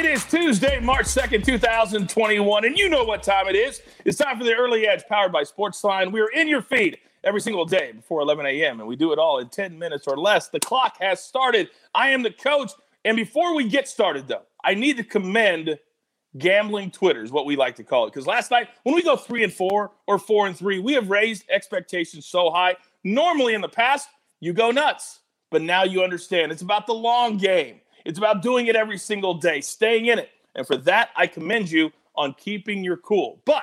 It is Tuesday, March 2nd, 2021, and you know what time it is. It's time for the Early Edge powered by Sportsline. We are in your feed every single day before 11 a.m., and we do it all in 10 minutes or less. The clock has started. I am the coach. And before we get started, though, I need to commend gambling Twitter, is what we like to call it. Because last night, when we go three and four or four and three, we have raised expectations so high. Normally in the past, you go nuts, but now you understand it's about the long game. It's about doing it every single day, staying in it. And for that, I commend you on keeping your cool. But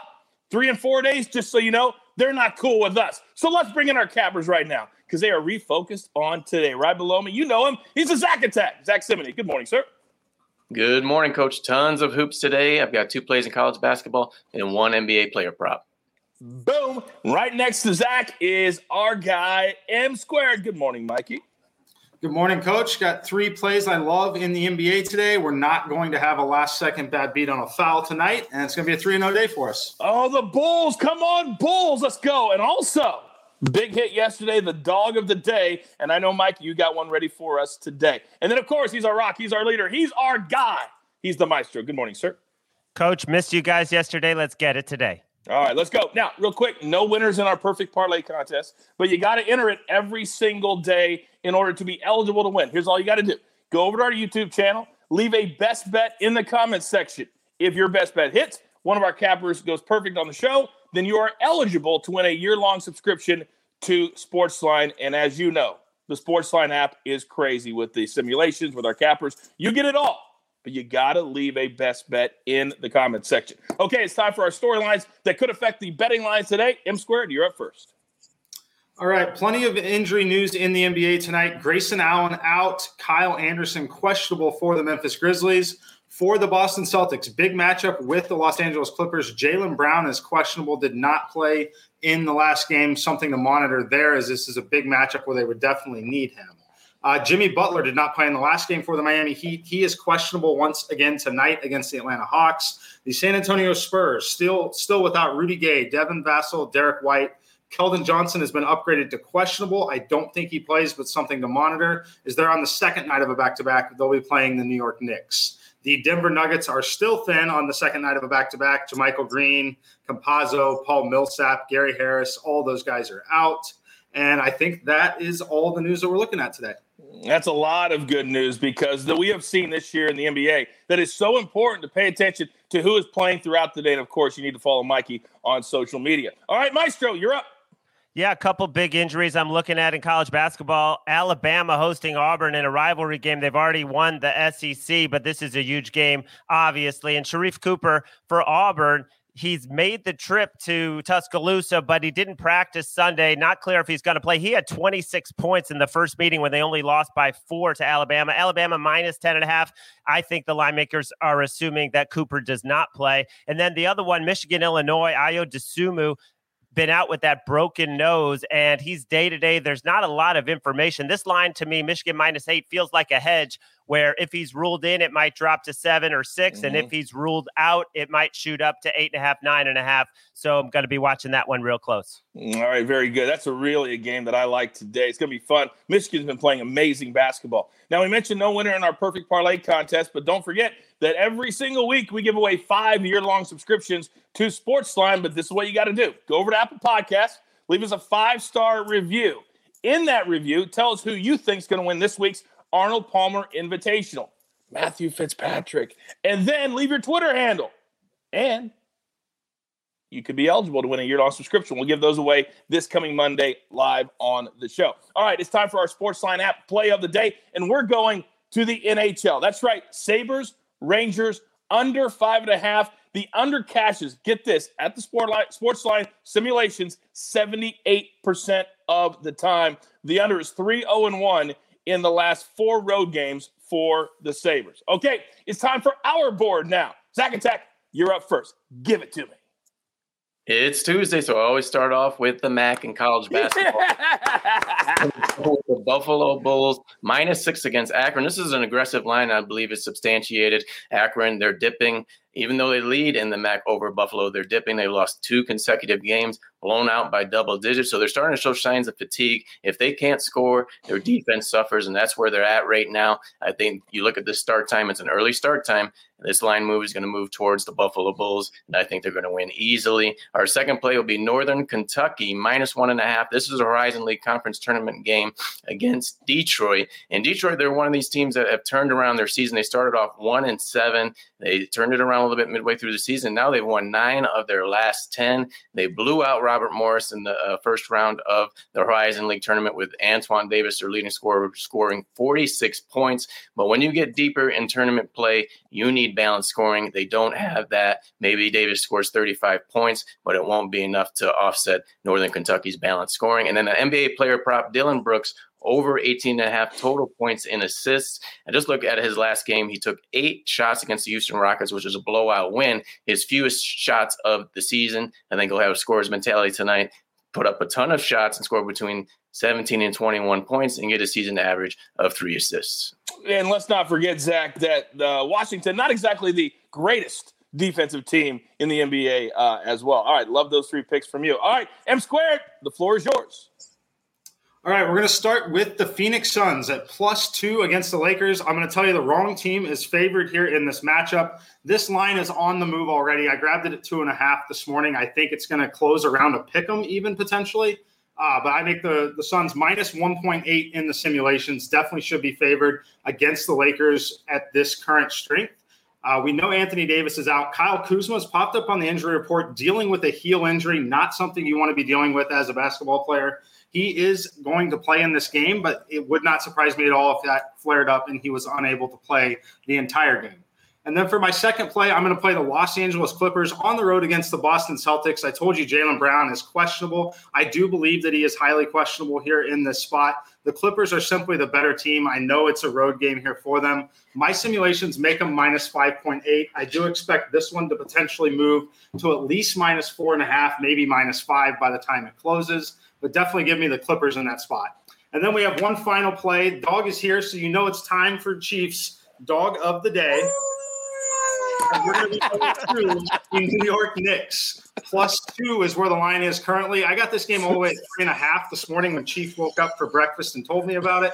three and four days, just so you know, they're not cool with us. So let's bring in our cappers right now because they are refocused on today. Right below me, you know him. He's a Zack Attack. Zack Cimini. Good morning, sir. Good morning, Coach. Tons of hoops today. I've got two plays in college basketball and one NBA player prop. Boom. Right next to Zack is our guy, M Squared. Good morning, Mikey. Good morning, Coach. Got three plays I love in the NBA today. We're not going to have a last second bad beat on a foul tonight, and it's going to be a 3 0 day for us. Oh, the Bulls. Come on, Bulls. Let's go. And also, big hit yesterday, the dog of the day. And I know, Mike, you got one ready for us today. And then, of course, he's our rock. He's our leader. He's our guy. He's the maestro. Good morning, sir. Coach, missed you guys yesterday. Let's get it today. All right, let's go. Now, real quick, no winners in our perfect parlay contest, but you got to enter it every single day in order to be eligible to win. Here's all you got to do go over to our YouTube channel, leave a best bet in the comments section. If your best bet hits, one of our cappers goes perfect on the show, then you are eligible to win a year long subscription to Sportsline. And as you know, the Sportsline app is crazy with the simulations, with our cappers. You get it all but you got to leave a best bet in the comments section. Okay, it's time for our storylines that could affect the betting lines today. M squared, you're up first. All right, plenty of injury news in the NBA tonight. Grayson Allen out, Kyle Anderson questionable for the Memphis Grizzlies. For the Boston Celtics, big matchup with the Los Angeles Clippers. Jaylen Brown is questionable, did not play in the last game. Something to monitor there, as this is a big matchup where they would definitely need him. Uh, Jimmy Butler did not play in the last game for the Miami Heat. He is questionable once again tonight against the Atlanta Hawks. The San Antonio Spurs still still without Rudy Gay, Devin Vassell, Derek White. Keldon Johnson has been upgraded to questionable. I don't think he plays, but something to monitor. Is they're on the second night of a back to back. They'll be playing the New York Knicks. The Denver Nuggets are still thin on the second night of a back to back. JaMychal Green, Campazzo, Paul Millsap, Gary Harris, all those guys are out. And I think that is all the news that we're looking at today. That's a lot of good news because that we have seen this year in the NBA that is so important to pay attention to who is playing throughout the day. And of course, you need to follow Mikey on social media. All right, Maestro, you're up. Yeah, a couple big injuries I'm looking at in college basketball. Alabama hosting Auburn in a rivalry game. They've already won the SEC, but this is a huge game, obviously. And Sharife Cooper for Auburn He's made the trip to Tuscaloosa, but he didn't practice Sunday. Not clear if he's going to play. He had 26 points in the first meeting when they only lost by four to Alabama. Alabama minus 10 and a half. I think the line makers are assuming that Cooper does not play. And then the other one, Michigan, Illinois, Ayo Dosunmu been out with that broken nose and he's day to day. There's not a lot of information. This line to me, Michigan minus eight, feels like a hedge where if he's ruled in, it might drop to seven or 6 mm-hmm. And if mm-hmm. he's ruled out, it might shoot up to eight and a half, nine and a half. So I'm going to be watching that one real close. All right, very good. That's a really a game that I like today. It's going to be fun. Michigan's been playing amazing basketball. Now, we mentioned no winner in our perfect parlay contest, but don't forget that every single week we give away five year long subscriptions to Sportsline. But this is what you got to do go over to Apple Podcasts, leave us a five star review. In that review, tell us who you think is going to win this week's Arnold Palmer Invitational, Matthew Fitzpatrick, and then leave your Twitter handle. And you could be eligible to win a year long subscription. We'll give those away this coming Monday live on the show. All right, it's time for our Sportsline app play of the day, and we're going to the NHL. That's right, Sabres, Rangers, under five and a half. The under cashes, get this, at the sport line, sports line simulations, 78% of the time. The under is 3 0 1 in the last four road games for the Sabres. Okay, it's time for our board now. Zack Attack, you're up first. Give it to me. It's Tuesday, so I always start off with the MAC and college basketball. the Buffalo Bulls minus six against Akron. This is an aggressive line. I believe is substantiated. Akron, they're dipping even though they lead in the MAC over Buffalo, they're dipping. They lost two consecutive games, blown out by double digits. So they're starting to show signs of fatigue. If they can't score, their defense suffers, and that's where they're at right now. I think you look at this start time, it's an early start time. This line move is going to move towards the Buffalo Bulls, and I think they're going to win easily. Our second play will be Northern Kentucky minus one and a half. This is a Horizon League Conference tournament game against Detroit. And Detroit, they're one of these teams that have turned around their season. They started off one and seven. They turned it around a little bit midway through the season. Now they've won nine of their last 10. They blew out Robert Morris in the uh, first round of the Horizon League tournament with Antoine Davis, their leading scorer, scoring 46 points. But when you get deeper in tournament play, you need balanced scoring. They don't have that. Maybe Davis scores 35 points, but it won't be enough to offset Northern Kentucky's balanced scoring. And then the NBA player prop, Dillon Brooks, over 18 and a half total points in assists. And just look at his last game. He took eight shots against the Houston Rockets, which was a blowout win, his fewest shots of the season. I think he'll have a scorer's mentality tonight. Put up a ton of shots and score between 17 and 21 points and get a season average of three assists. And let's not forget, Zack, that uh, Washington, not exactly the greatest defensive team in the NBA uh, as well. All right, love those three picks from you. All right, M squared, the floor is yours. All right, we're going to start with the Phoenix Suns at plus two against the Lakers. I'm going to tell you the wrong team is favored here in this matchup. This line is on the move already. I grabbed it at two and a half this morning. I think it's going to close around a pick 'em even potentially. Uh, but I make the, the Suns minus 1.8 in the simulations. Definitely should be favored against the Lakers at this current strength. Uh, we know Anthony Davis is out. Kyle Kuzma's popped up on the injury report dealing with a heel injury, not something you want to be dealing with as a basketball player. He is going to play in this game, but it would not surprise me at all if that flared up and he was unable to play the entire game. And then for my second play, I'm going to play the Los Angeles Clippers on the road against the Boston Celtics. I told you Jaylen Brown is questionable. I do believe that he is highly questionable here in this spot. The Clippers are simply the better team. I know it's a road game here for them. My simulations make them minus 5.8. I do expect this one to potentially move to at least minus four and a half, maybe minus five by the time it closes. But definitely give me the Clippers in that spot. And then we have one final play. Dog is here, so you know it's time for Chiefs dog of the day we're going to be New York Knicks. Plus two is where the line is currently. I got this game all the way at three and a half this morning when Chief woke up for breakfast and told me about it.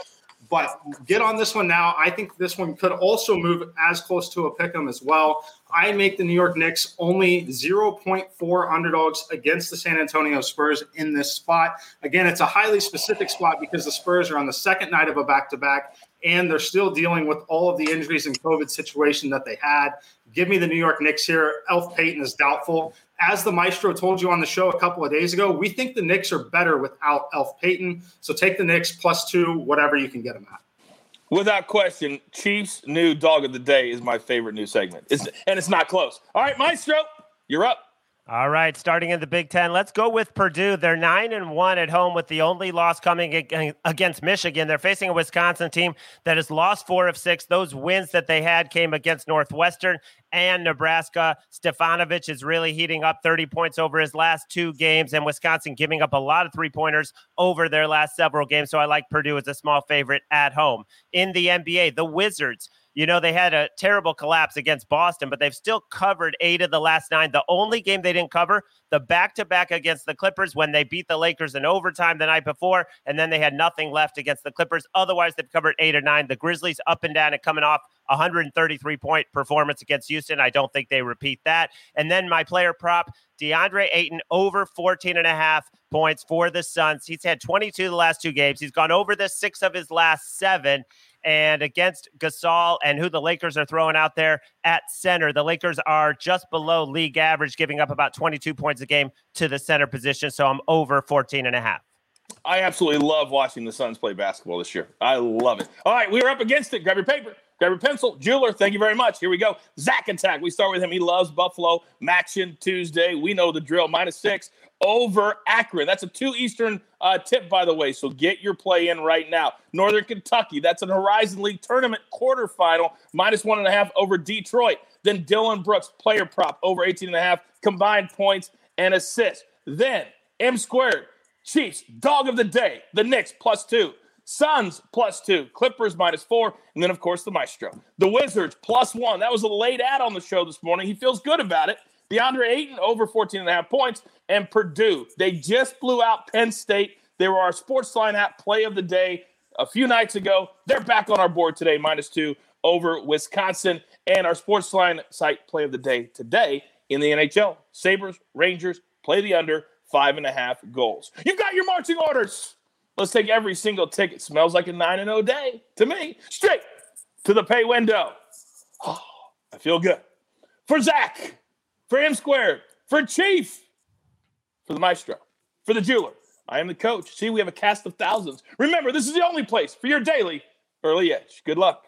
But get on this one now. I think this one could also move as close to a pick 'em as well. I make the New York Knicks only 0.4 underdogs against the San Antonio Spurs in this spot. Again, it's a highly specific spot because the Spurs are on the second night of a back to back and they're still dealing with all of the injuries and COVID situation that they had. Give me the New York Knicks here. Elf Payton is doubtful. As the maestro told you on the show a couple of days ago, we think the Knicks are better without Elf Payton. So take the Knicks plus two, whatever you can get them at. Without question, Chiefs' new dog of the day is my favorite new segment. It's, and it's not close. All right, Maestro, you're up. All right, starting in the Big Ten, let's go with Purdue. They're nine and one at home, with the only loss coming against Michigan. They're facing a Wisconsin team that has lost four of six. Those wins that they had came against Northwestern and Nebraska. Stefanovic is really heating up 30 points over his last two games, and Wisconsin giving up a lot of three pointers over their last several games. So I like Purdue as a small favorite at home. In the NBA, the Wizards you know, they had a terrible collapse against Boston, but they've still covered eight of the last nine. The only game they didn't cover, the back to back against the Clippers when they beat the Lakers in overtime the night before, and then they had nothing left against the Clippers. Otherwise, they've covered eight or nine. The Grizzlies up and down and coming off 133 point performance against Houston. I don't think they repeat that. And then my player prop, DeAndre Ayton, over 14 and a half points for the Suns. He's had 22 the last two games. He's gone over the six of his last seven and against Gasol and who the Lakers are throwing out there at center. The Lakers are just below league average, giving up about 22 points a game to the center position. So I'm over 14 and a half. I absolutely love watching the Suns play basketball this year. I love it. All right, we are up against it. Grab your paper, grab pencil. Jeweler, thank you very much. Here we go. Zack Attack. We start with him. He loves Buffalo. MACtion Tuesday. We know the drill. Minus six over Akron. That's a two Eastern uh, tip, by the way. So get your play in right now. Northern Kentucky. That's an Horizon League tournament quarterfinal. Minus one and a half over Detroit. Then Dillon Brooks, player prop over 18 and a half combined points and assists. Then M squared. Chiefs, dog of the day, the Knicks plus two. Suns plus two, Clippers minus four, and then, of course, the Maestro. The Wizards plus one. That was a late ad on the show this morning. He feels good about it. DeAndre Ayton over 14 and a half points, and Purdue. They just blew out Penn State. They were our sports line app play of the day a few nights ago. They're back on our board today, minus two over Wisconsin, and our sports line site play of the day today in the NHL. Sabres, Rangers, play the under, five and a half goals. You've got your marching orders. Let's take every single ticket. Smells like a 9 and 0 day to me. Straight to the pay window. Oh, I feel good. For Zack, for M Squared, for Chief, for the Maestro, for the jeweler. I am the coach. See, we have a cast of thousands. Remember, this is the only place for your daily early edge. Good luck.